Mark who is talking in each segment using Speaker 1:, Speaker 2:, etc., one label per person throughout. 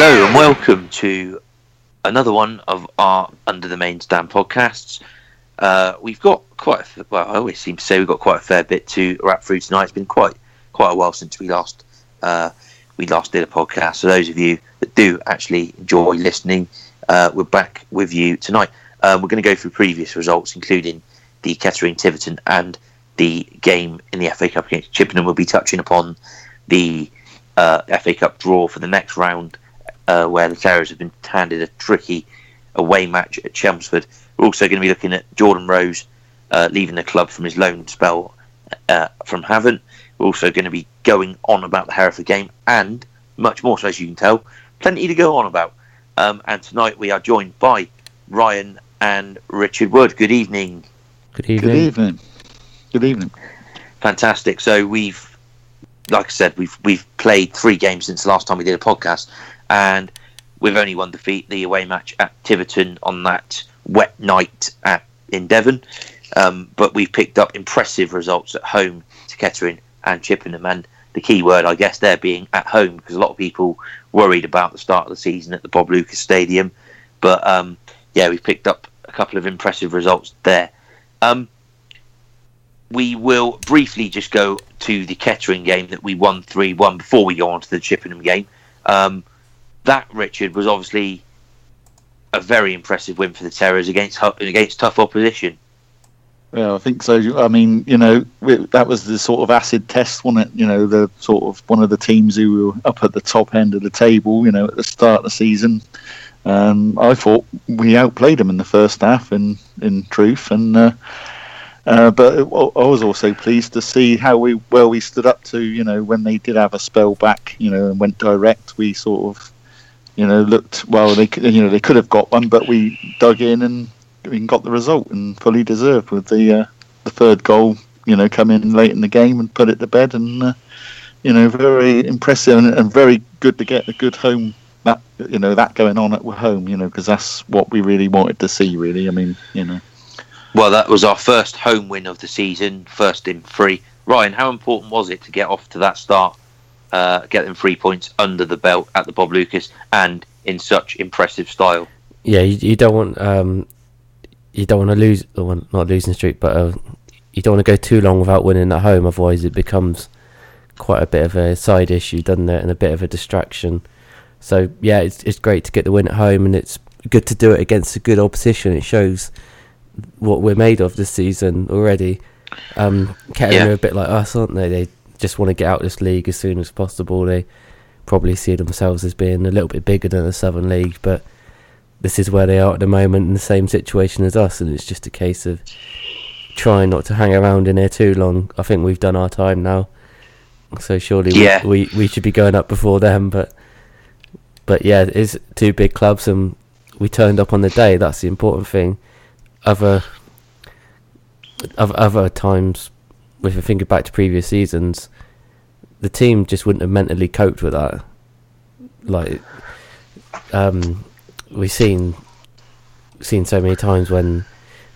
Speaker 1: Hello and welcome to another one of our Under the Main Stand podcasts. Uh, we've got quite a, well. I always seem to say we've got quite a fair bit to wrap through tonight. It's been quite quite a while since we last uh, we last did a podcast. So those of you that do actually enjoy listening, uh, we're back with you tonight. Um, we're going to go through previous results, including the Kettering Tiverton and the game in the FA Cup against Chippenham. We'll be touching upon the uh, FA Cup draw for the next round, uh, where the Terriers have been handed a tricky away match at Chelmsford. We're also going to be looking at Jordan Rose uh, leaving the club from his loan spell uh, from Havant. We're also going to be going on about the Hereford game and much more, so as you can tell, plenty to go on about. Um, and tonight we are joined by Ryan and Richard Wood. Good evening.
Speaker 2: Good evening.
Speaker 3: Good evening. Good evening.
Speaker 1: Fantastic. So we've, like I said, we've we've played three games since the last time we did a podcast, and we've only one defeat, the away match at Tiverton on that wet night at in Devon. Um, but we've picked up impressive results at home to Kettering and Chippenham, and the key word, I guess, there being at home because a lot of people worried about the start of the season at the Bob Lucas Stadium. But um, yeah, we've picked up a couple of impressive results there. Um, we will briefly just go to the Kettering game that we won 3 1 before we go on to the Chippenham game. Um, that, Richard, was obviously a very impressive win for the Terriers against against tough opposition.
Speaker 3: Yeah, I think so. I mean, you know, that was the sort of acid test, wasn't it? You know, the sort of one of the teams who were up at the top end of the table, you know, at the start of the season. Um, I thought we outplayed them in the first half, in in truth, and uh, uh, but I was also pleased to see how we well we stood up to you know when they did have a spell back, you know, and went direct. We sort of you know looked well. They you know they could have got one, but we dug in and we got the result and fully deserved with the uh, the third goal. You know, come in late in the game and put it to bed, and uh, you know, very impressive and, and very good to get a good home that you know that going on at home, you know, because that's what we really wanted to see. Really, I mean, you know.
Speaker 1: Well, that was our first home win of the season, first in three. Ryan, how important was it to get off to that start, uh, get them three points under the belt at the Bob Lucas, and in such impressive style?
Speaker 2: Yeah, you, you don't want um, you don't want to lose, well, not losing streak, but uh, you don't want to go too long without winning at home. Otherwise, it becomes quite a bit of a side issue, doesn't it, and a bit of a distraction. So yeah, it's it's great to get the win at home, and it's good to do it against a good opposition. It shows what we're made of this season already. Um, Kettering yeah. are a bit like us, aren't they? They just want to get out of this league as soon as possible. They probably see themselves as being a little bit bigger than the Southern League, but this is where they are at the moment in the same situation as us, and it's just a case of trying not to hang around in here too long. I think we've done our time now, so surely yeah. we, we, we should be going up before them. But but yeah, it's two big clubs, and we turned up on the day. That's the important thing. Other other, other times, if I think back to previous seasons, the team just wouldn't have mentally coped with that. Like, um, we've seen seen so many times when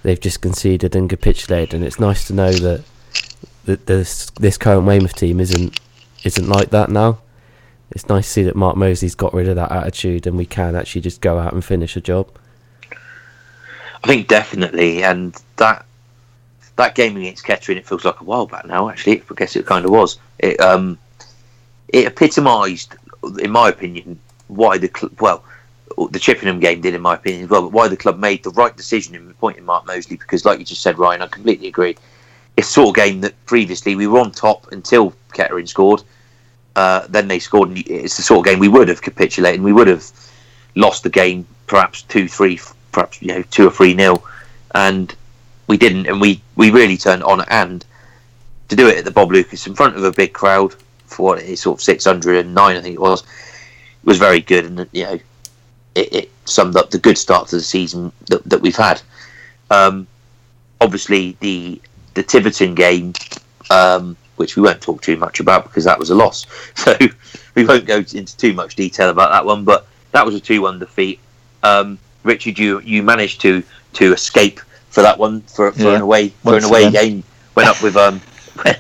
Speaker 2: they've just conceded and capitulated, and it's nice to know that that this this current Weymouth team isn't isn't like that now it's nice to see that Mark Molesley's got rid of that attitude and we can actually just go out and finish a job.
Speaker 1: I think definitely, and that that game against Kettering, it feels like a while back now. Actually, I guess it kind of was. It um, it epitomised, in my opinion, why the cl- well, the Chippenham game did, in my opinion, as well. But why the club made the right decision in appointing Mark Molesley, because, like you just said, Ryan, I completely agree. It's sort of game that previously we were on top until Kettering scored uh, then they scored. And it's the sort of game we would have capitulated. And We would have lost the game, perhaps two, three, perhaps you know two or three nil, and we didn't. And we we really turned on and to do it at the Bob Lucas in front of a big crowd for what what is sort of six hundred and nine, I think it was, was very good. And you know, it, it, summed up the good start to the season that, that we've had. Um, obviously, the the Tiverton game. Um, which we won't talk too much about because that was a loss. So we won't go into too much detail about that one. But that was a two-one defeat. Um, Richard, you you managed to to escape for that one for, for yeah, an away for an away again. game. Went up with um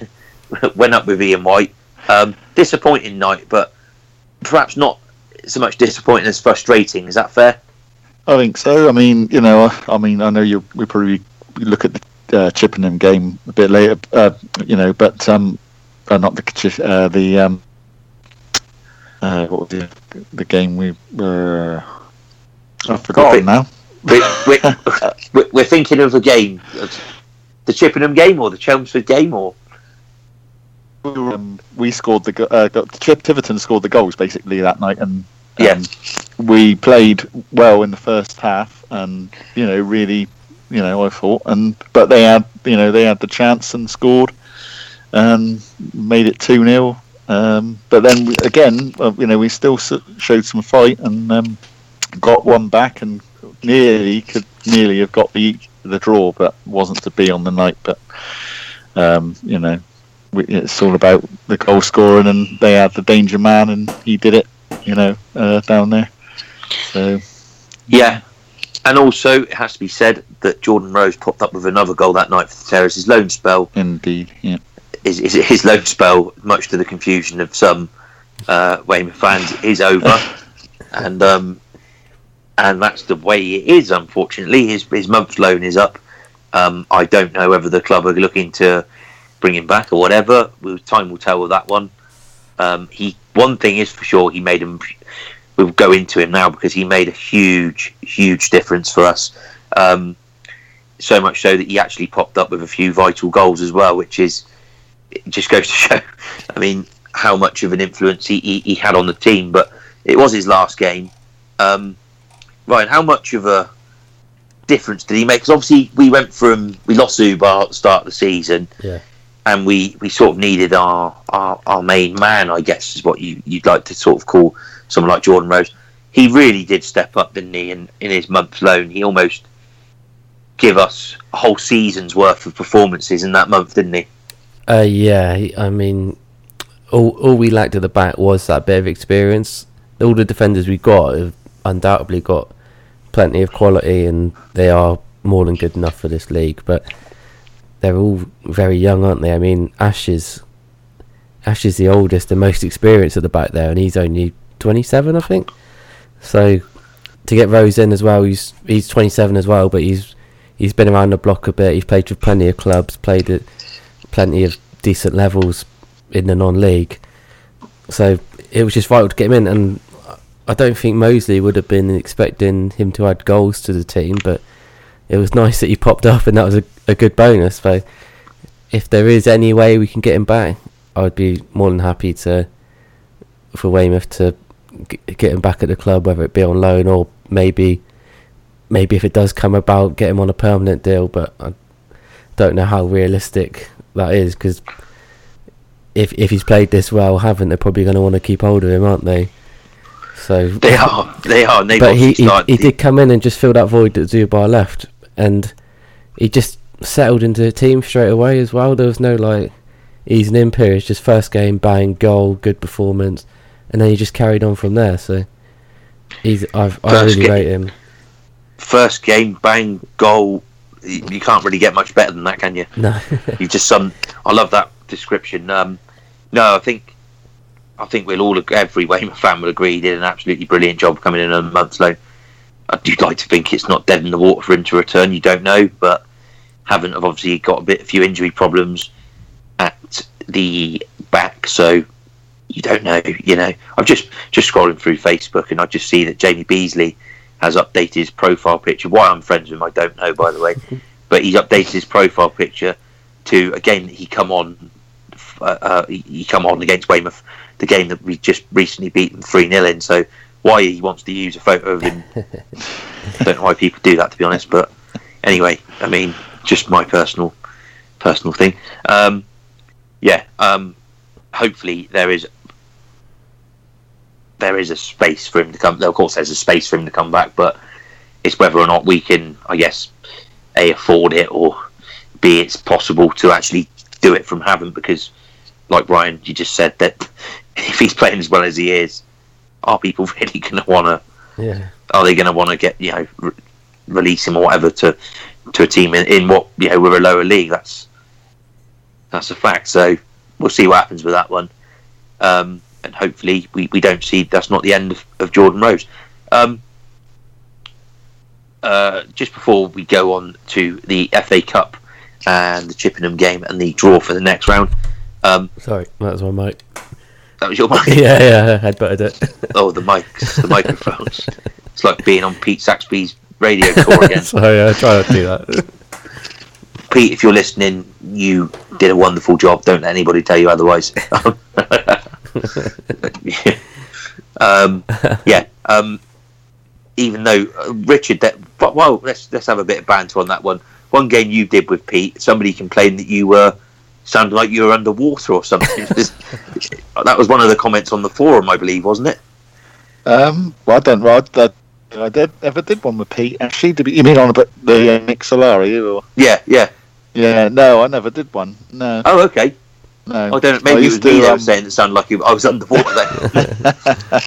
Speaker 1: went up with Ian White. Um, disappointing night, but perhaps not so much disappointing as frustrating. Is that fair?
Speaker 3: I think so. I mean, you know, I mean, I know you. We probably look at the uh, Chippenham game a bit later, uh, you know, but um, uh, not the uh, the um, uh, what was the the game we were. I've forgotten now.
Speaker 1: We're, we're, we're, thinking of a game, the Chippenham game or the Chelmsford game, or?
Speaker 3: Um, we scored the uh, Tiverton scored the goals basically that night, and
Speaker 1: yeah,
Speaker 3: we played well in the first half, and you know, really, you know, I thought, and but they had, you know, they had the chance and scored, and made it two 0 um, But then again, uh, you know, we still showed some fight and um, got one back, and nearly could nearly have got the the draw, but wasn't to be on the night. But um, you know, it's all about the goal scoring, and they had the danger man, and he did it you know, uh, down there. So,
Speaker 1: yeah. And also, it has to be said that Jordan Rose popped up with another goal that night for the Terras. His loan spell,
Speaker 3: indeed, yeah,
Speaker 1: is, is his loan spell, much to the confusion of some uh, Weymouth fans, is over, and um, and that's the way it is. Unfortunately, his his month's loan is up. Um, I don't know whether the club are looking to bring him back or whatever. Time will tell with that one. Um, he one thing is for sure, he made him. We'll go into him now because he made a huge, huge difference for us. Um, so much so that he actually popped up with a few vital goals as well, which is just goes to show. I mean, how much of an influence he, he, he had on the team. But it was his last game. Um, Ryan, how much of a difference did he make? Because obviously we went from we lost Zubar at the start of the season.
Speaker 2: Yeah
Speaker 1: and we, we sort of needed our, our, our main man, I guess, is what you, you'd like to sort of call someone like Jordan Rose. He really did step up, didn't he? In, in his month loan, he almost give us a whole season's worth of performances in that month, didn't he?
Speaker 2: Uh, yeah, I mean, all all we lacked at the back was that bit of experience. All the defenders we got have undoubtedly got plenty of quality, and they are more than good enough for this league. But they're all very young, aren't they? I mean, Ash is Ash is the oldest and most experienced at the back there, and he's only 27, I think. So to get Rose in as well, he's he's 27 as well, but he's he's been around the block a bit. He's played with plenty of clubs, played at plenty of decent levels in the non-league. So it was just vital to get him in, and I don't think Molesley would have been expecting him to add goals to the team, but it was nice that he popped up, and that was a, a good bonus. So, if there is any way we can get him back, I would be more than happy to for Weymouth to get him back at the club, whether it be on loan or maybe maybe if it does come about, get him on a permanent deal. But I don't know how realistic that is because if if he's played this well, haven't they're probably going to want to keep hold of him, aren't they? So
Speaker 1: they are, they are. They
Speaker 2: but he he, he did come in and just fill that void that Zubar left and he just settled into the team straight away as well. There was no like easing in periods, just first game, bang, goal, good performance, and then he just carried on from there. So he's I've, I really rate him.
Speaker 1: First game, bang, goal. You can't really get much better than that, can you?
Speaker 2: No.
Speaker 1: you just some. I love that description. Um, no, I think I think we'll all every Weymouth fan will agree he did an absolutely brilliant job coming in on a month's loan. I'd uh, like to think it's not dead in the water for him to return. You don't know, but haven't have obviously got a bit a few injury problems at the back, so you don't know. You know, I'm just just scrolling through Facebook and I just see that Jamie Beasley has updated his profile picture. Why I'm friends with him, I don't know, by the way, but he's updated his profile picture to again he come on. Uh, uh, he come on against Weymouth, the game that we just recently beat them three 0 in. So why he wants to use a photo of him. I don't know why people do that, to be honest. But anyway, I mean, just my personal personal thing. Um, yeah, um, hopefully there is there is a space for him to come. Of course, there's a space for him to come back, but it's whether or not we can, I guess, a afford it or b it's possible to actually do it from Havant because, like Ryan, you just said that if he's playing as well as he is, are people really going to want
Speaker 2: to? Yeah.
Speaker 1: Are they going to want to get you know re- release him or whatever to to a team in, in what you know we're a lower league? That's that's a fact. So we'll see what happens with that one. Um, and hopefully we, we don't see that's not the end of, of Jordan Rose. Um, uh, just before we go on to the FA Cup and the Chippenham game and the draw for the next round. Um,
Speaker 2: Sorry, that was my mic.
Speaker 1: that was your mic.
Speaker 2: yeah, yeah, I headbutted it.
Speaker 1: Oh, the mics, the microphones. It's like being on Pete Saxby's radio tour again.
Speaker 2: Sorry, I try not to do that.
Speaker 1: Pete, if you're listening, you did a wonderful job. Don't let anybody tell you otherwise. um, yeah. Um, even though uh, Richard, that but well, let's let's have a bit of banter on that one. One game you did with Pete, somebody complained that you were sounded like you were underwater or something. that was one of the comments on the forum, I believe, wasn't it?
Speaker 3: Um, well, I don't. Well, I, I did ever did one with Pete. Actually, did you mean on about the uh, Nick Solari? Or
Speaker 1: Yeah, yeah.
Speaker 3: yeah, no, I never did one. No,
Speaker 1: Oh, okay.
Speaker 3: no.
Speaker 1: I don't. Maybe it was
Speaker 3: used
Speaker 1: me
Speaker 3: to,
Speaker 1: that was saying it sounded like you, I was underwater. Then.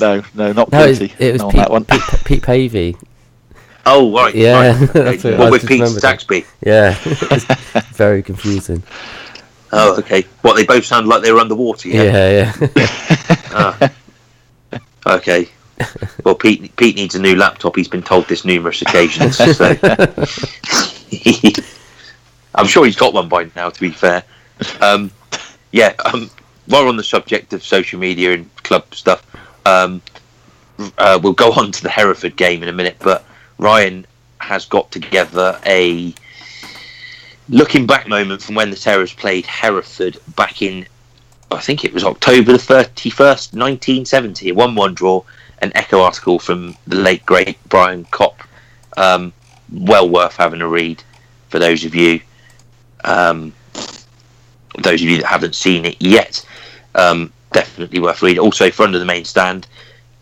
Speaker 3: no, no, not
Speaker 2: No, it,
Speaker 3: Pete.
Speaker 2: it was
Speaker 3: not on
Speaker 2: Pete,
Speaker 3: that one.
Speaker 2: Pete, Pete Pavey.
Speaker 1: Oh, right.
Speaker 2: Yeah,
Speaker 1: right.
Speaker 2: that's
Speaker 1: Okay. Well, with Pete. Saxby.
Speaker 2: Yeah, very confusing.
Speaker 1: Oh, okay. What they both sound like they were underwater. Yeah.
Speaker 2: Yeah, yeah.
Speaker 1: Ah. okay. Well, Pete Pete needs a new laptop. He's been told this numerous occasions. So I'm sure he's got one by now. To be fair, um, yeah. Um, while we're on the subject of social media and club stuff, um, uh, we'll go on to the Hereford game in a minute. But Ryan has got together a looking back moment from when the Terras played Hereford back in, I think it was October the 31st, 1970, a 1 1 draw, an echo article from the late great Brian Kopp. Um, well worth having a read for those of you. Um, those of you that haven't seen it yet, um, definitely worth reading. Also, for Under the Main Stand,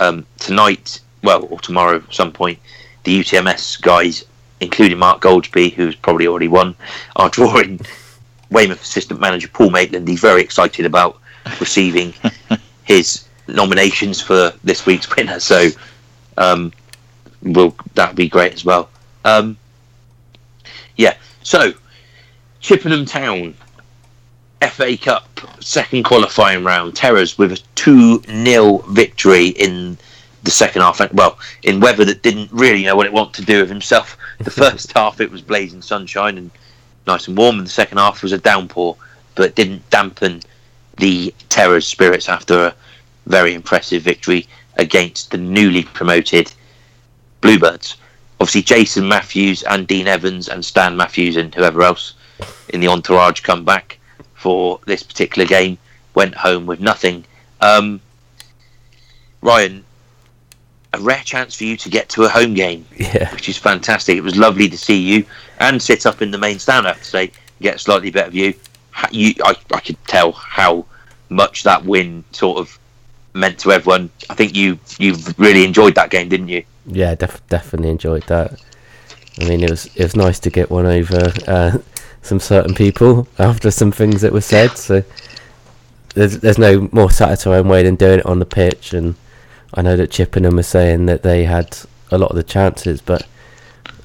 Speaker 1: um, tonight, well, or tomorrow at some point, the UTMS guys, including Mark Goldsby, who's probably already won, are drawing Weymouth assistant manager Paul Maitland. He's very excited about receiving his nominations for this week's winner. So, um, will that'd be great as well. Um, yeah. So, Chippenham Town FA Cup second qualifying round. Terras with a two 0 victory in the second half. Well, in weather that didn't really know what it wanted to do with himself. The first half it was blazing sunshine and nice and warm, and the second half was a downpour, but didn't dampen the Terras' spirits after a very impressive victory against the newly promoted Bluebirds. Obviously, Jason Matthews and Dean Evans and Stan Matthews and whoever else in the entourage come back for this particular game. Went home with nothing. Um, Ryan, a rare chance for you to get to a home game,
Speaker 2: yeah.
Speaker 1: which is fantastic. It was lovely to see you and sit up in the main stand. I have to say, get a slightly better view. You, I, I could tell how much that win sort of meant to everyone. I think you you really enjoyed that game, didn't you?
Speaker 2: Yeah, def- definitely enjoyed that. I mean, it was it was nice to get one over uh, some certain people after some things that were said. So there's there's no more satisfying way than doing it on the pitch. And I know that Chippenham was saying that they had a lot of the chances, but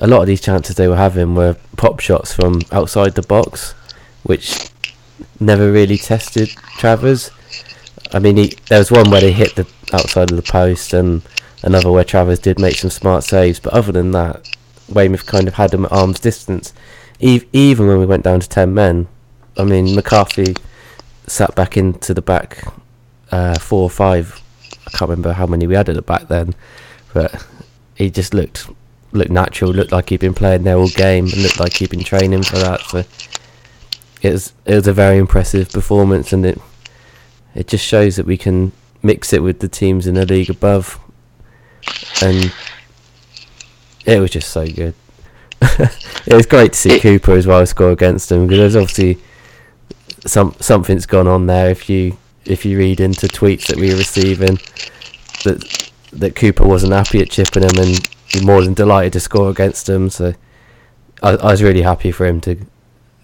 Speaker 2: a lot of these chances they were having were pop shots from outside the box, which never really tested Travers. I mean, he, there was one where they hit the outside of the post, and another where Travers did make some smart saves. But other than that, Weymouth kind of had them at arm's distance. Even when we went down to ten men, I mean, McCarthy sat back into the back uh, four or five. I can't remember how many we had at the back then, but he just looked looked natural. Looked like he'd been playing there all game, and looked like he'd been training for that. So it was it was a very impressive performance, and it it just shows that we can mix it with the teams in the league above, and it was just so good. it was great to see Cooper as well score against them because there's obviously some something's gone on there. If you if you read into tweets that we were receiving, that that Cooper wasn't happy at Chippenham and he more than delighted to score against them. So I, I was really happy for him to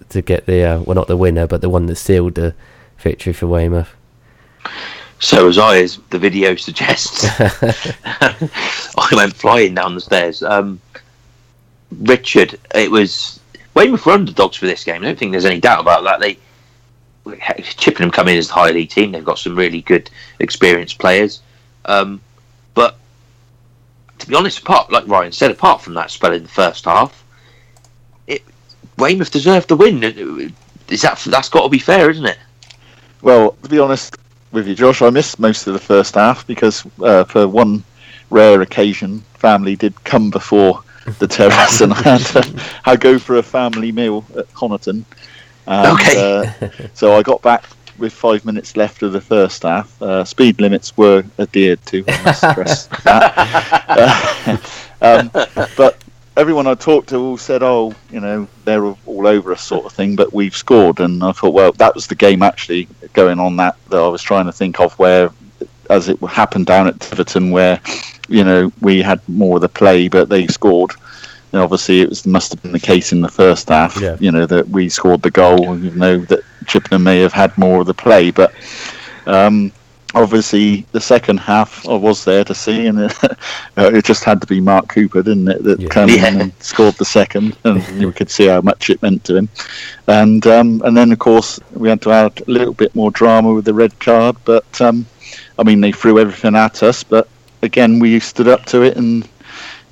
Speaker 2: to get the uh, well not the winner but the one that sealed the victory for Weymouth.
Speaker 1: So as I, as the video suggests. I went flying down the stairs. Um, Richard, it was Weymouth were underdogs for this game. I don't think there's any doubt about that. They Chippenham come in as the high league team. They've got some really good, experienced players. Um, but to be honest, apart like Ryan said, apart from that spell in the first half, it Weymouth deserved the win. Is that that's got to be fair, isn't it?
Speaker 3: Well, to be honest with you, Josh, I missed most of the first half because uh, for one rare occasion, family did come before the terrace, and I had to I go for a family meal at Honiton. And,
Speaker 1: Okay.
Speaker 3: uh, so I got back with five minutes left of the first half. Uh, speed limits were adhered to. I must stress that. Uh, um, but everyone I talked to all said, "Oh, you know, they're all over us," sort of thing. But we've scored, and I thought, well, that was the game actually going on that that I was trying to think of where, as it happened down at Tiverton, where you know we had more of the play, but they scored. And obviously, it was must have been the case in the first half.
Speaker 2: Yeah.
Speaker 3: You know that we scored the goal, You know that Chippenham may have had more of the play, but. Um, obviously, the second half I was there to see, and it, uh, it just had to be Mark Cooper, didn't it, that
Speaker 2: Yeah.
Speaker 3: came in and scored the second, and you could see how much it meant to him. And um, and then of course we had to add a little bit more drama with the red card, but um, I mean they threw everything at us, but again we stood up to it and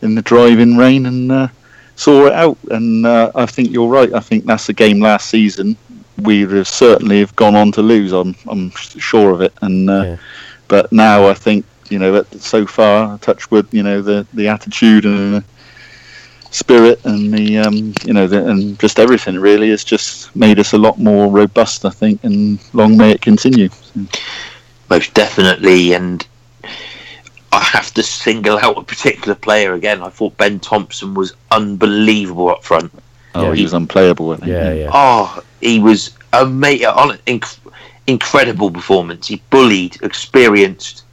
Speaker 3: in the driving rain and uh, saw it out. And uh, I think you're right. I think that's the game last season. We would have certainly have gone on to lose. I'm I'm sure of it. And uh,
Speaker 2: Yeah.
Speaker 3: but now I think you know that so far, Touchwood, you know the the attitude and the spirit and the um, you know the, and just everything really has just made us a lot more robust. I think, and long may it continue.
Speaker 1: most definitely. And I have to single out a particular player again. I thought Ben Thompson was unbelievable up front.
Speaker 3: Oh,
Speaker 2: Yeah.
Speaker 3: he was unplayable. I think.
Speaker 2: Yeah, yeah.
Speaker 1: Oh, he was amazing. On inc- incredible performance. He bullied experienced,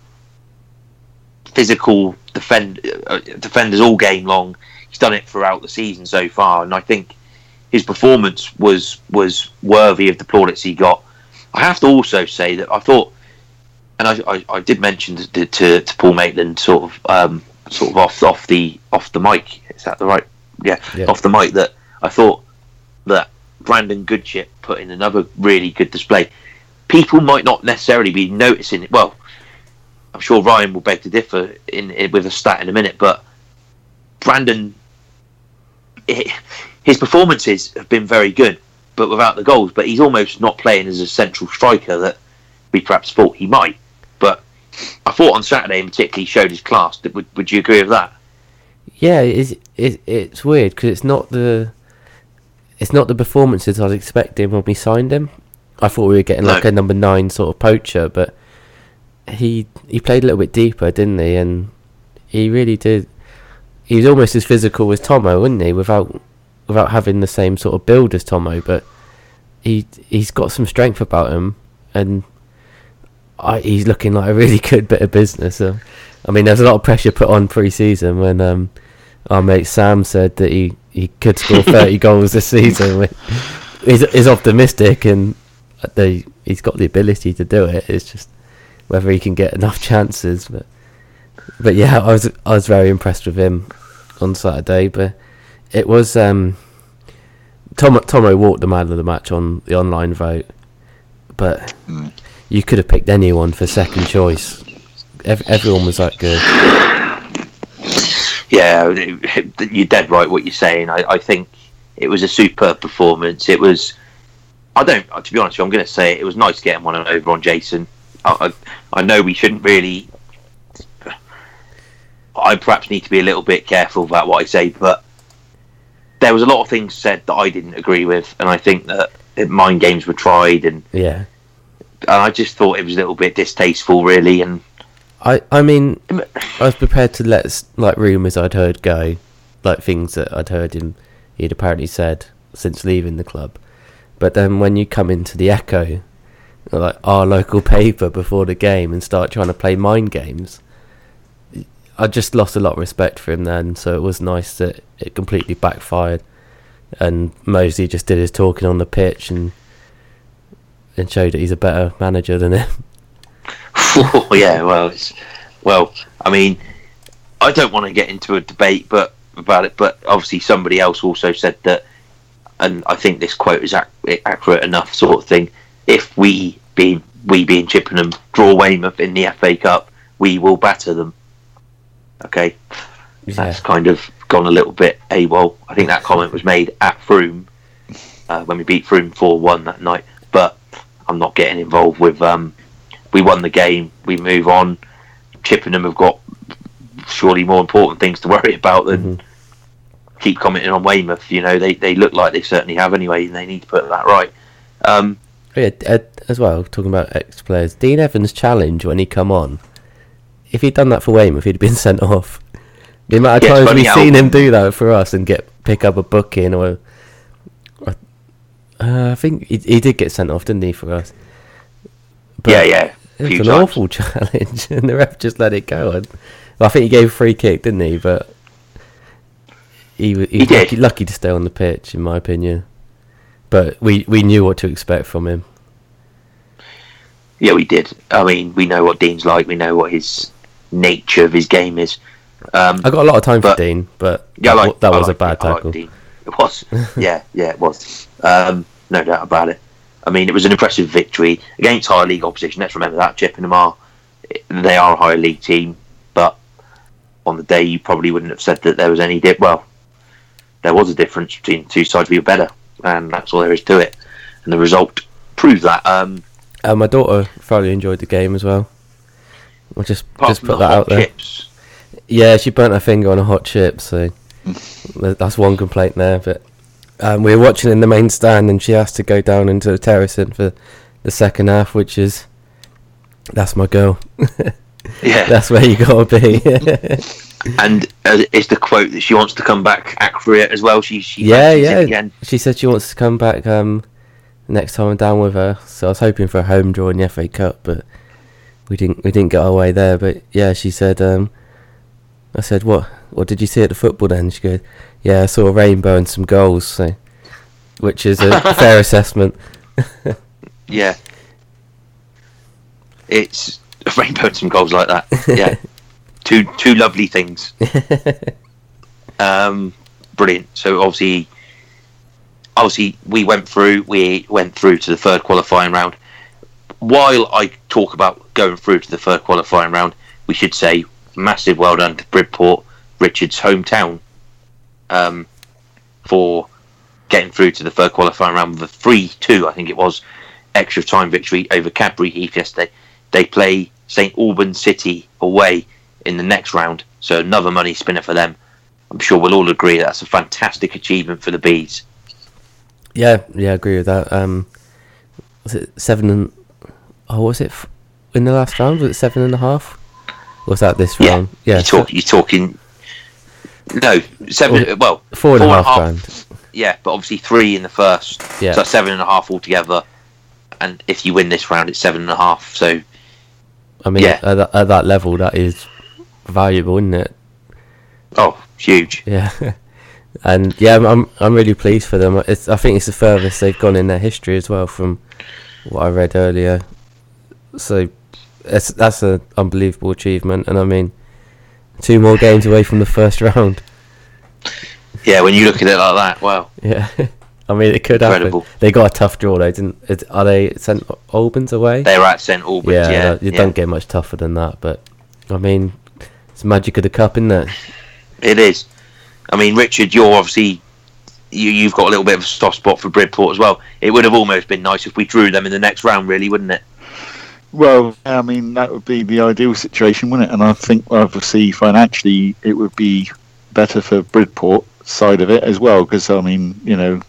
Speaker 1: physical defend uh, defenders all game long. He's done it throughout the season so far, and I think his performance was was worthy of the plaudits he got. I have to also say that I thought, and I, I, I did mention to, to, to Paul Maitland sort of um, sort of off off the off the mic. Is that the right? Yeah,
Speaker 2: Yeah.
Speaker 1: off the mic. That I thought that Brandon Goodship put in another really good display. People might not necessarily be noticing it. Well, I'm sure Ryan will beg to differ in, in with a stat in a minute, but Brandon, it, his performances have been very good, but without the goals. But he's almost not playing as a central striker that we perhaps thought he might. But I thought on Saturday, in particular, he showed his class. Would, would you agree with that?
Speaker 2: Yeah, it's it, it's weird because it's not the it's not the performances I was expecting when we signed him. I thought we were getting like a number nine sort of poacher, but he he played a little bit deeper, didn't he? And he really did. He was almost as physical as Tomo, wasn't he? Without without having the same sort of build as Tomo, but he he's got some strength about him, and I, he's looking like a really good bit of business. So, I mean, there's a lot of pressure put on pre-season when um, our mate Sam said that he, he could score 30 goals this season. He's, he's optimistic and they, he's got the ability to do it. It's just whether he can get enough chances. But but yeah, I was I was very impressed with him on Saturday. But it was um, Tom Tomo walked the man of the match on the online vote, but
Speaker 3: Mm.
Speaker 2: You could have picked anyone for second choice. Ev- everyone was that good.
Speaker 1: Yeah, you're dead right what you're saying. I, I think it was a superb performance. It was. I don't. To be honest, with you, I'm going to say it, it was nice getting one over on Jason. I, I, I know we shouldn't really. I perhaps need to be a little bit careful about what I say, but there was a lot of things said that I didn't agree with, and I think that mind games were tried, and,
Speaker 2: Yeah,
Speaker 1: I just thought it was a little bit distasteful, really. And
Speaker 2: I I mean, I was prepared to let like rumours I'd heard go, like things that I'd heard him he'd apparently said since leaving the club. But then when you come into the Echo, like our local paper before the game, and start trying to play mind games, I just lost a lot of respect for him then. So it was nice that it completely backfired, and Molesley just did his talking on the pitch and and showed that he's a better manager than him.
Speaker 1: Yeah, well, it's, well, I mean, I don't want to get into a debate, but about it. But obviously, somebody else also said that, and I think this quote is ac- accurate enough, sort of thing. if we being we being Chippenham draw Weymouth in the FA Cup, we will batter them. Okay,
Speaker 2: Yeah.
Speaker 1: that's kind of gone a little bit AWOL. I think that comment was made at Frome uh, when we beat Frome four one that night. I'm not getting involved with. Um, we won the game. We move on. Chippenham have got surely more important things to worry about than keep commenting on Weymouth. You know, they, they look like they certainly have anyway, and they need to put that right. Um,
Speaker 2: Oh, yeah, as well, talking about ex players, Dean Evans' challenge when he come on, if he'd done that for Weymouth, he'd have been sent off. The amount of
Speaker 1: Yeah,
Speaker 2: times we've seen him do that for us and get pick up a booking or uh, I think he, he did get sent off, didn't he, for us? But
Speaker 1: yeah, yeah.
Speaker 2: It was an
Speaker 1: times.
Speaker 2: awful challenge, and the ref just let it go. And, well, I think he gave a free kick, didn't he? But he, wa- he, was
Speaker 1: did.
Speaker 2: lucky, lucky to stay on the pitch, in my opinion. But we, we knew what to expect from him.
Speaker 1: Yeah, we did. I mean, we know what Dean's like. We know what his nature of his game is. Um,
Speaker 2: I got a lot of time
Speaker 1: But-
Speaker 2: for Dean, but
Speaker 1: yeah,
Speaker 2: that,
Speaker 1: like,
Speaker 2: that was a bad tackle.
Speaker 1: Dean. It was. yeah, yeah, it was. Um, no doubt about it. I mean, it was an impressive victory against higher league opposition. Let's remember that Chippenham are they are a higher league team, but on the day you probably wouldn't have said that there was any dip. Well, there was a difference between two sides. We were better, and that's all there is to it. And the result proved that. Um,
Speaker 2: Uh, my daughter thoroughly enjoyed the game as well. I'll just just put that out there.
Speaker 1: chips,
Speaker 2: Yeah, she burnt her finger on a hot chip, so that's one complaint there. But um, we were watching in the main stand, and she has to go down into the terracing for the second half, which is that's my girl.
Speaker 1: yeah.
Speaker 2: that's where you gotta be.
Speaker 1: and uh, is the quote that she wants to come back accurate as well? She, she
Speaker 2: yeah, yeah.
Speaker 1: Again.
Speaker 2: She said she wants to come back um, next time I'm down with her. So I was hoping for a home draw in the FA Cup, but we didn't. We didn't get our way there. But yeah, she said. Um, I said, "What? What did you see at the football?" Then she goes, "Yeah, I saw a rainbow and some goals." So, which is a fair assessment.
Speaker 1: Yeah. It's a rainbow and some goals like that. Yeah. two two lovely things. Um, brilliant. So obviously, obviously we went through. We went through to the third qualifying round. While I talk about going through to the third qualifying round, we should say massive well done to Bridport, Richard's hometown, um, for getting through to the third qualifying round with a three-two. I think it was extra time victory over Cadbury Heath yesterday. They play St Albans City away in the next round, so another money spinner for them. I'm sure we'll all agree that's a fantastic achievement for the bees.
Speaker 2: Yeah, yeah, I agree with that. Um, was it seven and? Oh, was it f- in the last round? Was it seven and a half? Or was that this
Speaker 1: Yeah,
Speaker 2: round? Yeah,
Speaker 1: you're, talk, you're talking. No, seven.
Speaker 2: Or-
Speaker 1: well,
Speaker 2: four and a
Speaker 1: four
Speaker 2: half grand.
Speaker 1: Yeah, but obviously three in the first.
Speaker 2: Yeah.
Speaker 1: So seven and a half altogether. And if you win this round, it's seven and a half. So
Speaker 2: I mean,
Speaker 1: Yeah.
Speaker 2: at, that, at that level, that is valuable, isn't it?
Speaker 1: oh, huge.
Speaker 2: Yeah, and yeah, I'm I'm, I'm really pleased for them. It's, I think it's the furthest they've gone in their history as well, from what I read earlier. So that's that's an unbelievable achievement, and I mean, two more games away from the first round.
Speaker 1: Yeah, when you look at it like that, wow.
Speaker 2: Yeah, I mean, it could
Speaker 1: Incredible.
Speaker 2: happen. They got a tough draw though, didn't? It, are they St Albans away?
Speaker 1: They're at St Albans.
Speaker 2: yeah,
Speaker 1: Yeah,
Speaker 2: you
Speaker 1: yeah.
Speaker 2: don't get much tougher than that. But I mean, it's the magic of the cup, isn't it?
Speaker 1: It is. I mean, Richard, you're obviously you, you've got a little bit of a soft spot for Bridport as well. It would have almost been nice if we drew them in the next round, really, wouldn't it?
Speaker 3: Well, I mean, that would be the ideal situation, wouldn't it? And I think, obviously, financially, it would be better for Bridport side of it as well, because I mean, you know,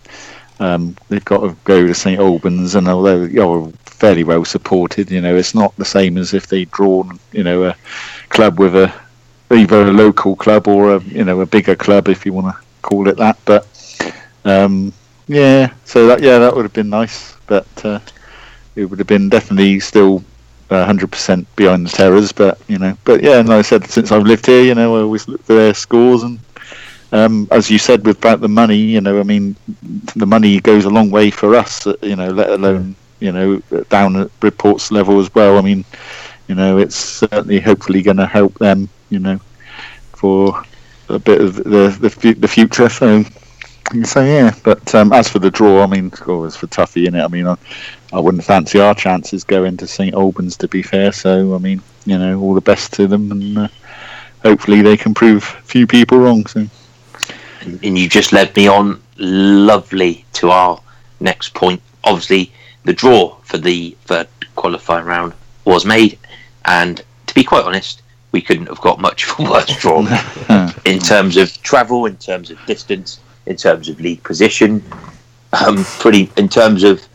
Speaker 3: um, they've got to go to St Albans, and although you're fairly well supported, you know, it's not the same as if they'd drawn, you know, a club with a either a local club or a you know a bigger club, if you want to call it that. But um, yeah, so that yeah, that would have been nice, but uh, it would have been definitely still uh, hundred percent behind the Terras. But you know, but yeah, and like I said, since I've lived here, you know, I always look for their scores, and um, as you said with about the money, you know, I mean, the money goes a long way for us, uh, you know, let alone you know down at Bridport's level as well. I mean, you know, it's certainly hopefully going to help them, you know, for a bit of the the, the future. So So yeah, but um, as for the draw, I mean, oh, as for Tuffy in it, I mean, I, I wouldn't fancy our chances going to St Albans. To be fair, so I mean, you know, all the best to them, and uh, hopefully they can prove a few people wrong. So
Speaker 1: and you just led me on lovely to our next point. Obviously, the draw for the third qualifying round was made, and to be quite honest, we couldn't have got much of a worse draw in terms of travel, in terms of distance, in terms of league position. Um, pretty in terms of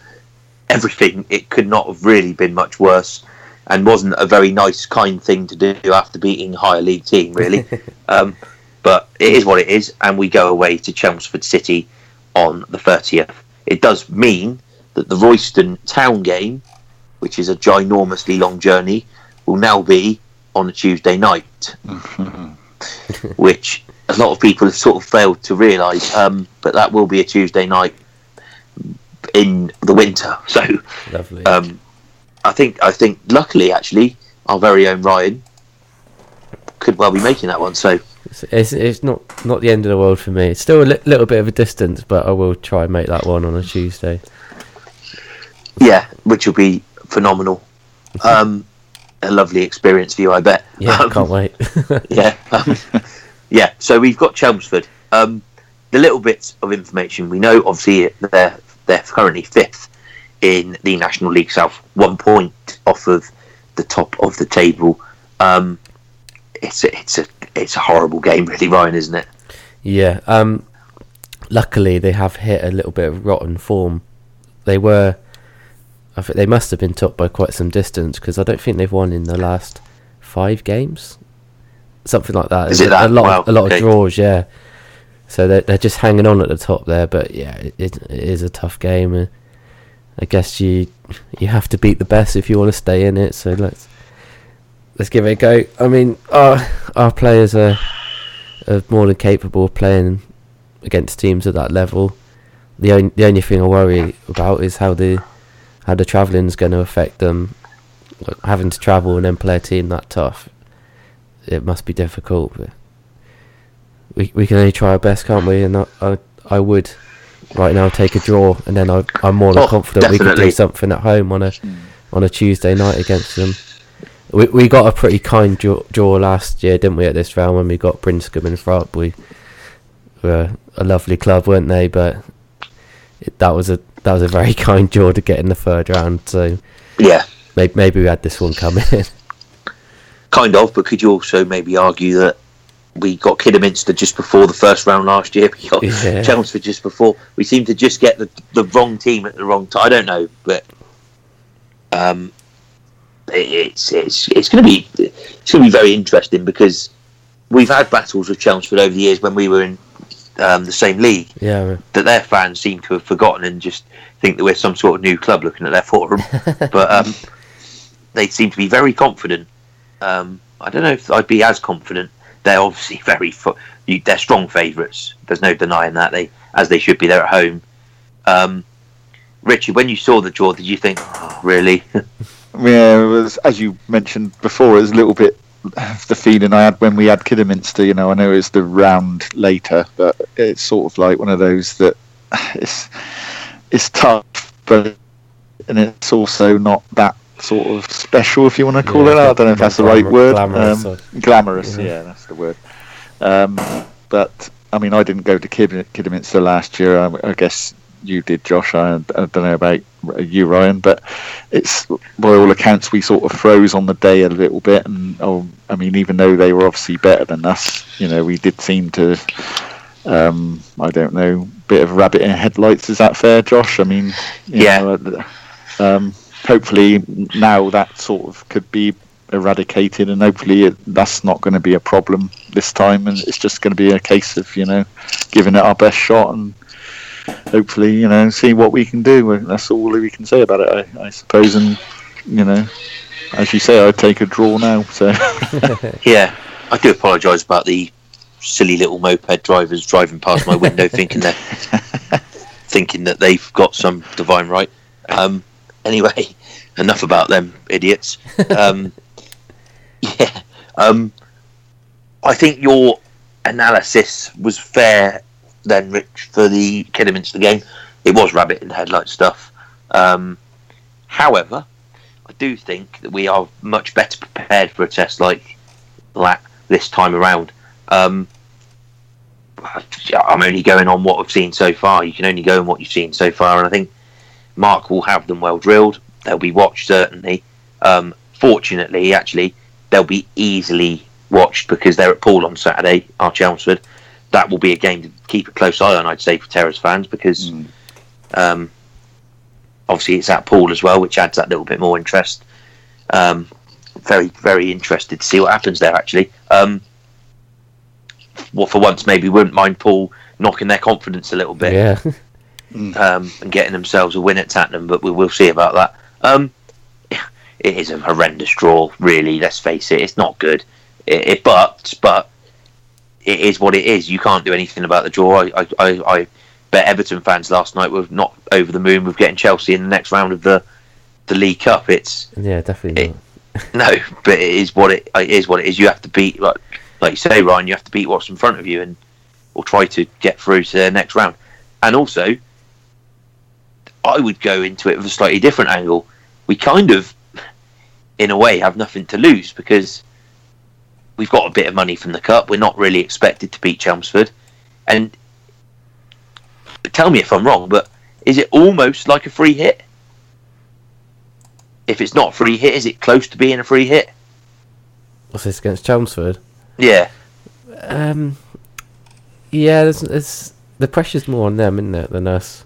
Speaker 1: everything, it could not have really been much worse, and wasn't a very nice, kind thing to do after beating a higher league team, really. um, but it is what it is, and we go away to Chelmsford City on the 30th. It does mean that the Royston Town game, which is a ginormously long journey, will now be on a Tuesday night, which a lot of people have sort of failed to realise. Um, but that will be a Tuesday night in the winter. So,
Speaker 2: Lovely.
Speaker 1: um, I think I think luckily actually our very own Ryan could well be making that one. So
Speaker 2: It's, it's, it's not not the end of the world for me. It's still a li- little bit of a distance, but I will try and make that one on a Tuesday.
Speaker 1: yeah, which will be phenomenal. Um, a lovely experience for you, I bet.
Speaker 2: Yeah,
Speaker 1: Um,
Speaker 2: can't wait.
Speaker 1: yeah, um, yeah. So we've got Chelmsford. Um, the little bits of information we know, obviously, they're they're currently fifth in the National League South, one point off of the top of the table. Um, it's a, it's a it's a horrible game, really, Ryan, isn't it?
Speaker 2: yeah. Um. Luckily, they have hit a little bit of rotten form. They were. I think they must have been top by quite some distance because I don't think they've won in the last five games, something like that.
Speaker 1: Is it
Speaker 2: a, a
Speaker 1: that?
Speaker 2: lot,
Speaker 1: Wow,
Speaker 2: a lot
Speaker 1: okay.
Speaker 2: of draws, yeah. So they're they're just hanging on at the top there, but yeah, it, it, it is a tough game. And I guess you you have to beat the best if you want to stay in it. So let's let's give it a go. I mean, our our players are, are more than capable of playing against teams at that level. The only the only thing I worry about is how the how the travelling is going to affect them. Like, having to travel and then play a team that tough, it must be difficult. But we we can only try our best, can't we? And I I, I would right now take a draw, and then I, I'm more than
Speaker 1: Oh,
Speaker 2: confident we could do something at home on a hmm. on a Tuesday night against them. We we got a pretty kind draw, draw last year, didn't we? At this round when we got Brimscombe and Thrupp, we were a lovely club, weren't they? But it, that was a that was a very kind draw to get in the third round. So
Speaker 1: Yeah,
Speaker 2: maybe maybe we had this one coming. In.
Speaker 1: Kind of. But could you also maybe argue that we got Kidderminster just before the first round last year? We got
Speaker 2: Yeah.
Speaker 1: Chelmsford just before. We seem to just get the the wrong team at the wrong time. I don't know, but um, it's it's it's going to be it's going to be very interesting because we've had battles with Chelmsford over the years when we were in um, the same league
Speaker 2: yeah,
Speaker 1: that their fans seem to have forgotten and just think that we're some sort of new club looking at their forum. but um, they seem to be very confident. Um, I don't know if I'd be as confident. They're obviously very fo- you, they're strong favourites. There's no denying that they as they should be. They're at home. Um, Richard, when you saw the draw, did you think, oh, really?
Speaker 3: Yeah, it was as you mentioned before. It was a little bit of the feeling I had when we had Kidderminster. You know, I know it's the round later, but it's sort of like one of those that it's it's tough, but and it's also not that sort of special, if you want to call
Speaker 2: Yeah,
Speaker 3: it. that. I don't know if that's the right word.
Speaker 2: glamorous
Speaker 3: Um,
Speaker 2: or-
Speaker 3: glamorous,
Speaker 2: Yeah.
Speaker 3: yeah, that's the word. Um, but I mean, I didn't go to Kidderminster last year. I, I guess you did, Josh. I, I don't know about you, Ryan, but it's by all accounts we sort of froze on the day a little bit, and oh, I mean, even though they were obviously better than us, you know, we did seem to. Um, I don't know, bit of rabbit in headlights. Is that fair, Josh? I mean,
Speaker 1: Yeah.
Speaker 3: know, uh, um, hopefully now that sort of could be eradicated, and hopefully it, that's not going to be a problem this time, and it's just going to be a case of you know giving it our best shot and hopefully you know see what we can do. That's all we can say about it, I, I suppose. And you know, as you say, I'd take a draw now. So
Speaker 1: yeah, I do apologise about the silly little moped drivers driving past my window, thinking that thinking that they've got some divine right. Um, anyway, enough about them idiots. Um, yeah, um, I think your analysis was fair then, Rich, for the Kidderminster game. It was rabbit in headlight stuff. Um, however, I do think that we are much better prepared for a test like that this time around. Um, I'm only going on what I've seen so far. You can only go on what you've seen so far, and I think Mark will have them well drilled. They'll be watched certainly. Um, fortunately, actually, they'll be easily watched because they're at Poole on Saturday, our Chelmsford. That will be a game to keep a close eye on, I'd say, for Terras fans because
Speaker 3: Mm.
Speaker 1: um, obviously it's at Poole as well, which adds that little bit more interest. Um, very, very interested to see what happens there, actually. Um, well, for once, maybe wouldn't mind Poole knocking their confidence a little bit
Speaker 2: Yeah.
Speaker 1: um, and getting themselves a win at Tatnam, but we will see about that. Um, it is a horrendous draw, really. Let's face it; it's not good. It, it but but it is what it is. You can't do anything about the draw. I, I, I, bet Everton fans last night were not over the moon with getting Chelsea in the next round of the the League Cup. It's
Speaker 2: yeah, definitely
Speaker 1: It-
Speaker 2: not.
Speaker 1: no, but it is what it, it is. What it is. You have to beat, like, like you say, Ryan. You have to beat what's in front of you, and or try to get through to the next round. And also, I would go into it with a slightly different angle. We kind of, in a way, have nothing to lose because we've got a bit of money from the cup. We're not really expected to beat Chelmsford, and tell me if I'm wrong, but is it almost like a free hit? If it's not a free hit, is it close to being a free hit?
Speaker 2: What's this against Chelmsford?
Speaker 1: Yeah,
Speaker 2: Um, yeah, there's, there's the pressure's more on them, isn't it, than us?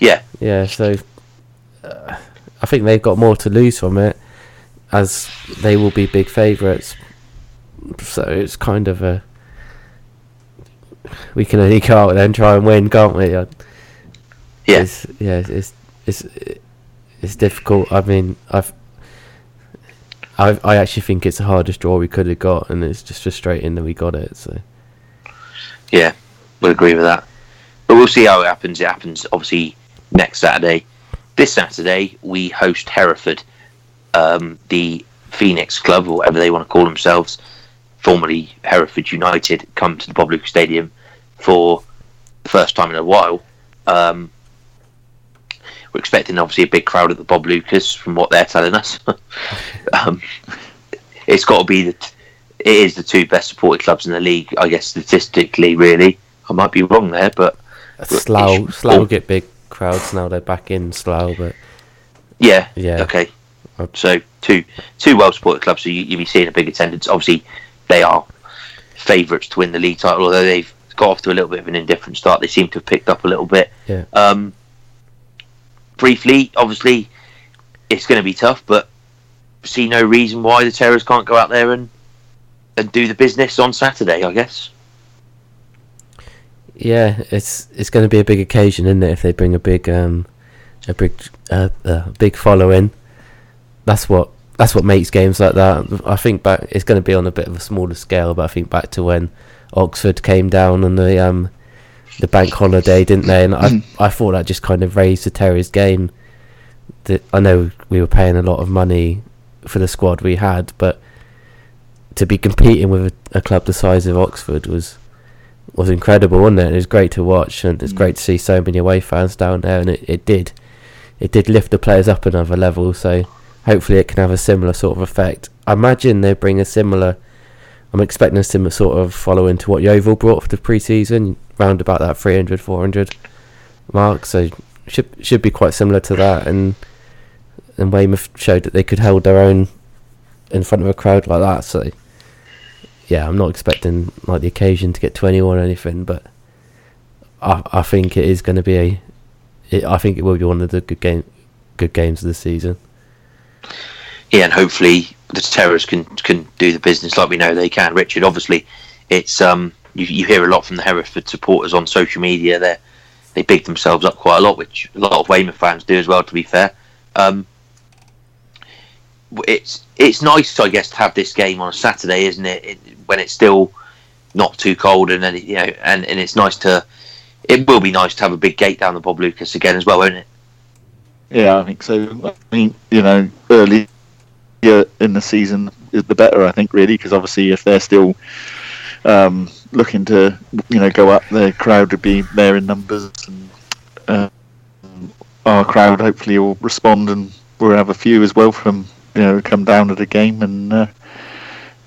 Speaker 1: yeah,
Speaker 2: Yeah, so uh, I think they've got more to lose from it, as they will be big favourites. So it's kind of a we can only go out and try and win, can't we? Uh,
Speaker 1: yeah.
Speaker 2: It's, yeah, it's it's it's difficult. I mean, I've I I actually think it's the hardest draw we could have got, and it's just frustrating that we got it. So
Speaker 1: Yeah, would agree with that. But we'll see how it happens. It happens obviously next Saturday. This Saturday we host Hereford, um, the Phoenix Club or whatever they want to call themselves, formerly Hereford United, come to the Bob Lucas Stadium for the first time in a while. Um, we're expecting obviously a big crowd at the Bob Lucas from what they're telling us. um, it's got to be the t- it is the two best supported clubs in the league, I guess statistically. Really, I might be wrong there, but
Speaker 2: Slough Slough get big crowds now. They're back in Slough, but
Speaker 1: yeah,
Speaker 2: Yeah.
Speaker 1: okay.
Speaker 2: Uh,
Speaker 1: So two two well supported clubs, so you'll be seeing a big attendance. Obviously, they are favourites to win the league title, although they've got off to a little bit of an indifferent start. They seem to have picked up a little bit.
Speaker 2: Yeah.
Speaker 1: Um, briefly, obviously, it's going to be tough, but see no reason why the Terras can't go out there and and do the business on Saturday. I guess.
Speaker 2: yeah, it's it's going to be a big occasion, isn't it? If they bring a big um a big uh, uh, big following, that's what that's what makes games like that. I think back it's going to be on a bit of a smaller scale, but I think back to when Oxford came down on the um the bank holiday, didn't they? And I I thought that just kind of raised the Terras game. That I know we were paying a lot of money for the squad we had, but to be competing with a, a club the size of Oxford was was incredible, wasn't it? It was great to watch, and it's
Speaker 3: Mm.
Speaker 2: great to see so many away fans down there, and it, it did it did lift the players up another level. So hopefully it can have a similar sort of effect. I imagine they bring a similar. I'm expecting a similar sort of following to what Yeovil brought for the pre-season, round about that 300, 400 mark. So should should be quite similar to that, and and Weymouth showed that they could hold their own in front of a crowd like that. So yeah, I'm not expecting like the occasion to get 21 or anything, but I I think it is going to be a. It, I think it will be one of the good game, good games of the season.
Speaker 1: Yeah, and hopefully the Terras can can do the business like we know they can. Richard, obviously, it's um you, you hear a lot from the Hereford supporters on social media. They they big themselves up quite a lot, which a lot of Weymouth fans do as well. To be fair, um, it's it's nice, I guess, to have this game on a Saturday, isn't it? it when it's still not too cold, and then you know, and, and it's nice to. It will be nice to have a big gate down the Bob Lucas again as well, won't it?
Speaker 3: Yeah, I think so. I mean, you know, early in the season, is the better. I think really because obviously if they're still um, looking to you know go up. The crowd would be there in numbers, and uh, our crowd hopefully will respond, and we'll have a few as well from you know come down to the game, and uh,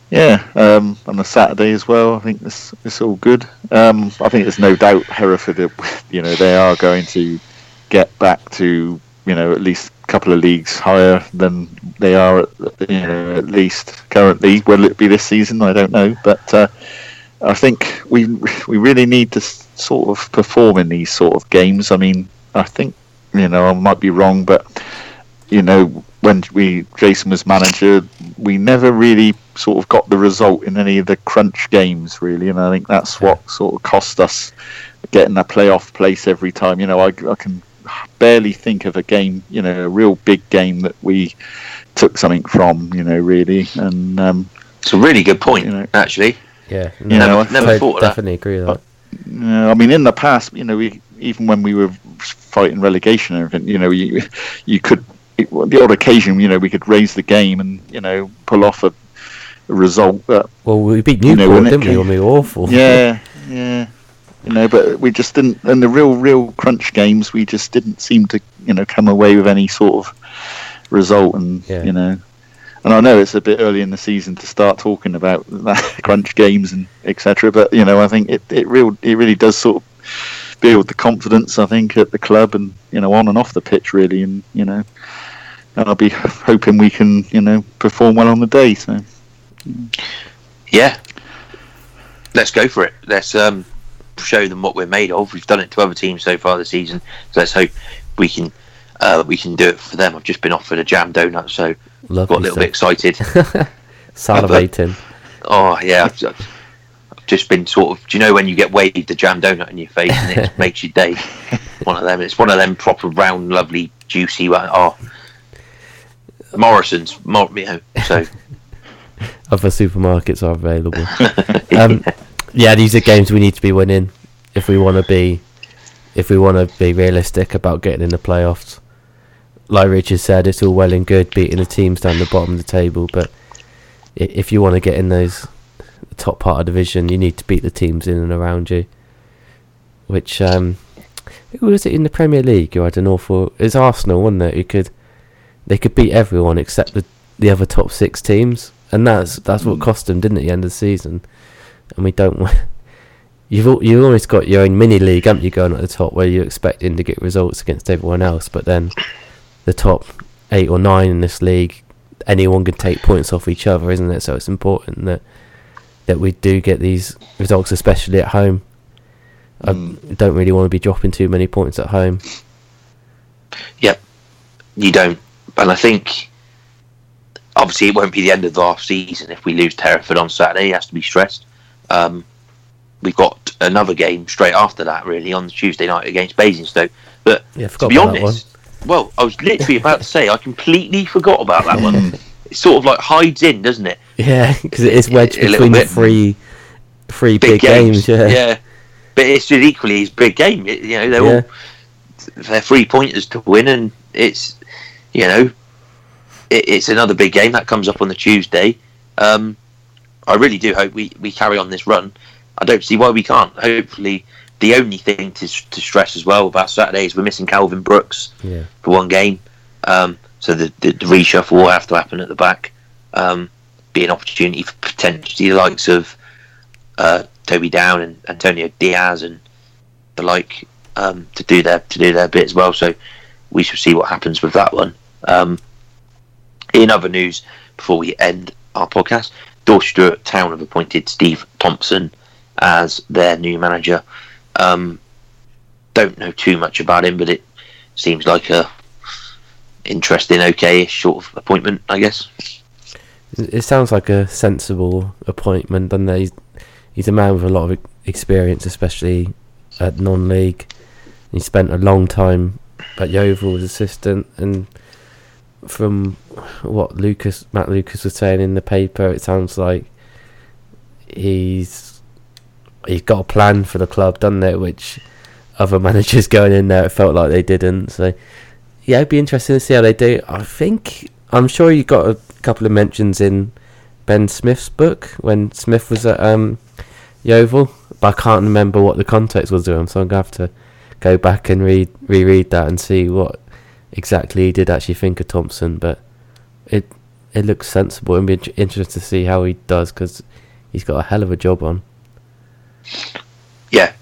Speaker 3: yeah, um, on a Saturday as well. I think it's it's all good. Um, I think there's no doubt Hereford, you know, they are going to get back to you know at least a couple of leagues higher than they are at you know at least currently. Will it be this season? I don't know, but uh, I think we we really need to sort of perform in these sort of games. I mean, I think you know I might be wrong, but you know when we Jason was manager, we never really sort of got the result in any of the crunch games really, and I think that's what sort of cost us getting that playoff place every time. You know, I, I can barely think of a game, you know, a real big game that we took something from, you know, really, and um,
Speaker 1: it's a really good point, you know, actually.
Speaker 2: Yeah,
Speaker 3: you know,
Speaker 1: never, never thought
Speaker 2: definitely agree with that.
Speaker 3: I mean, in the past, you know, we even when we were fighting relegation and everything, you know, you you could the odd occasion, you know, we could raise the game and you know pull off a, a result. But
Speaker 2: well, we beat Newport, you know, didn't we? When we were awful.
Speaker 3: Yeah, yeah. You know, but we just didn't. In the real, real crunch games, we just didn't seem to, you know, come away with any sort of result. And yeah. you know, and I know it's a bit early in the season to start talking about that crunch games and etc. But you know, I think it it real it really does sort of build the confidence. I think at the club and you know on and off the pitch really, and you know, and I'll be hoping we can you know perform well on the day. So
Speaker 1: yeah, let's go for it. Let's um show them what we're made of. We've done it to other teams so far this season, so let's hope we can uh, we can do it for them. I've just been offered a jam donut, so Lovely got a little bit excited.
Speaker 2: Salivating.
Speaker 1: oh yeah, I've, I've, just been sort of. Do you know when you get waved a jam donut in your face and it makes your day? One of them. It's one of them proper round, lovely, juicy one. Oh, Morrison's, Mor- you know, so.
Speaker 2: Other supermarkets are available. um, yeah, these are games we need to be winning if we want to be if we want to be realistic about getting in the playoffs. Like Richard said, it's all well and good beating the teams down the bottom of the table, but if you want to get in those top part of the division, you need to beat the teams in and around you. Which um, who was it in the Premier League who had an awful? It's Arsenal, wasn't it? Who could they could beat everyone except the the other top six teams, and that's that's what hmm. cost them, didn't it? At the end of the season and we don't. You've you've always got your own mini league, haven't you, going at the top where you're expecting to get results against everyone else, but then the top eight or nine in this league, anyone can take points off each other, isn't it? So it's important that that we do get these results, especially at home. Mm. I don't really want to be dropping too many points at home.
Speaker 1: Yep, you don't, and I think obviously it won't be the end of the off season if we lose Hereford on Saturday. It has to be stressed. Um, we've got another game straight after that, really, on Tuesday night against Basingstoke. But yeah, to be honest, well, I was literally about to say I completely forgot about that one. It sort of like hides in, doesn't it?
Speaker 2: Yeah, because it is wedged between the three, three big, big games. games. Yeah.
Speaker 1: yeah, but it's just equally as big game. It, you know, they're yeah. all they're three pointers to win, and it's you know, it, it's another big game that comes up on the Tuesday. Um, I really do hope we, we carry on this run. I don't see why we can't. Hopefully, the only thing to, to stress as well about Saturday is we're missing Calvin Brooks
Speaker 2: yeah.
Speaker 1: for one game. Um, so the, the, the, reshuffle will have to happen at the back. Um, be an opportunity for potentially the likes of uh, Toby Down and Antonio Diaz and the like um, to do their to do their bit as well. So we shall see what happens with that one. Um, in other news, before we end our podcast, Dorchester Town have appointed Steve Thompson as their new manager. Um, don't know too much about him, but it seems like a interesting, okay-ish sort of appointment, I guess.
Speaker 2: It sounds like a sensible appointment, doesn't it? He's, he's a man with a lot of experience, especially at non-league. He spent a long time at Yeovil as assistant, and from what Lucas Matt Lucas was saying in the paper, it sounds like he's he's got a plan for the club, doesn't it? Which other managers going in there, it felt like they didn't. So yeah, it'd be interesting to see how they do. I think I'm sure you got a couple of mentions in Ben Smith's book when Smith was at um, Yeovil. but I can't remember what the context was him, so I'm gonna have to go back and read reread that and see what exactly he did actually think of Thompson. But it it looks sensible. and be int- interested to see how he does because he's got a hell of a job on.
Speaker 1: Yeah,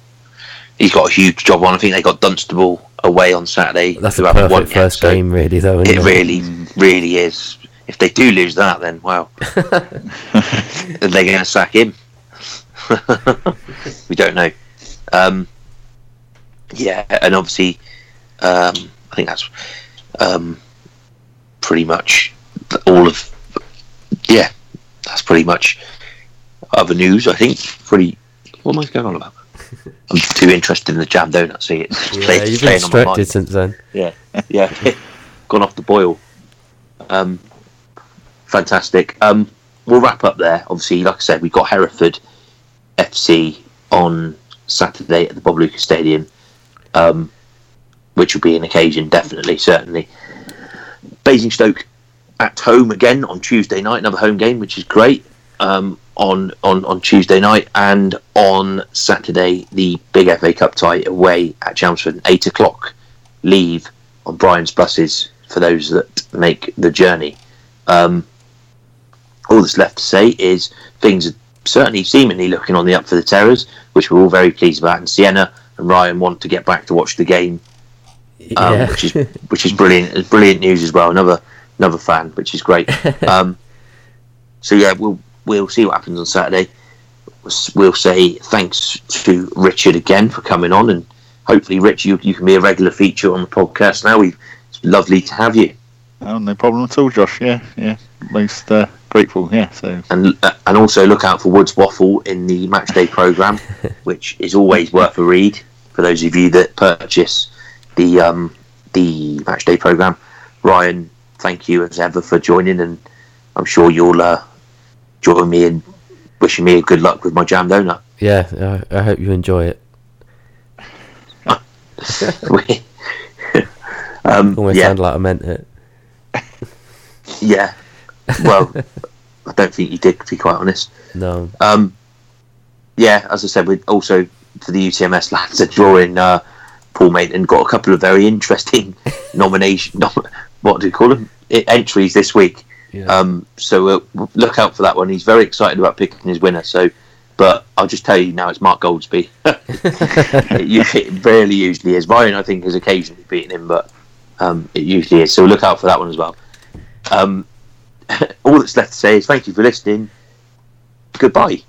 Speaker 1: he's got a huge job on. I think they got Dunstable away on Saturday.
Speaker 2: That's a
Speaker 1: won
Speaker 2: perfect
Speaker 1: yet,
Speaker 2: first
Speaker 1: so
Speaker 2: game, really, though. Isn't
Speaker 1: It really, really is. If they do lose that, then wow, they're going to sack him. we don't know. Um, yeah, and obviously, um, think that's um, pretty much all of. Yeah, that's pretty much other news. I think pretty. What am I going on about? I'm too interested in the jam donut. See, it's
Speaker 2: Yeah,
Speaker 1: play-
Speaker 2: you've been
Speaker 1: playing on my mind
Speaker 2: distracted since then.
Speaker 1: yeah, yeah, gone off the boil. Um, fantastic. Um, we'll wrap up there. Obviously, like I said, we've got Hereford FC on Saturday at the Bob Lucas Stadium, um, which will be an occasion, definitely, certainly. Basingstoke at home again on Tuesday night, another home game, which is great. Um, on, on on Tuesday night and on Saturday, the big FA Cup tie away at Chelmsford, eight o'clock. Leave on Brian's buses for those that make the journey. Um, all that's left to say is things are certainly seemingly looking on the up for the Terras, which we're all very pleased about. And Sienna and Ryan want to get back to watch the game, um,
Speaker 2: yeah.
Speaker 1: which is which is brilliant. It's brilliant news as well. Another another fan, which is great. um, so yeah, we'll we'll see what happens on Saturday. We'll say thanks to Richard again for coming on, and hopefully, Rich, you, you can be a regular feature on the podcast now. We it's lovely to have you,
Speaker 3: Oh, no problem at all, Josh. Yeah, yeah. Most uh, grateful. Yeah. So
Speaker 1: and uh, and also look out for Woods Waffle in the match day program, which is always worth a read for those of you that purchase the um, the match day program. Ryan, thank you as ever for joining, and I'm sure you'll uh, join me in wishing me good luck with my jam donut.
Speaker 2: yeah, I, I hope you enjoy it.
Speaker 1: um,
Speaker 2: Almost
Speaker 1: yeah,
Speaker 2: sounded like I meant it.
Speaker 1: yeah. Well, I don't think you did, to be quite honest.
Speaker 2: No.
Speaker 1: Um, yeah, as I said, we also for the UTMS lads are drawing uh, Paul Maitland got a couple of very interesting nomination. Nom- what do you call them? Entries this week.
Speaker 2: Yeah.
Speaker 1: Um, so uh, look out for that one. He's very excited about picking his winner. So, but I'll just tell you now, it's Mark Goldsby. it rarely usually is. Ryan, I think, has occasionally beaten him, but um, it usually is. So look out for that one as well. Um, all that's left to say is thank you for listening. Goodbye.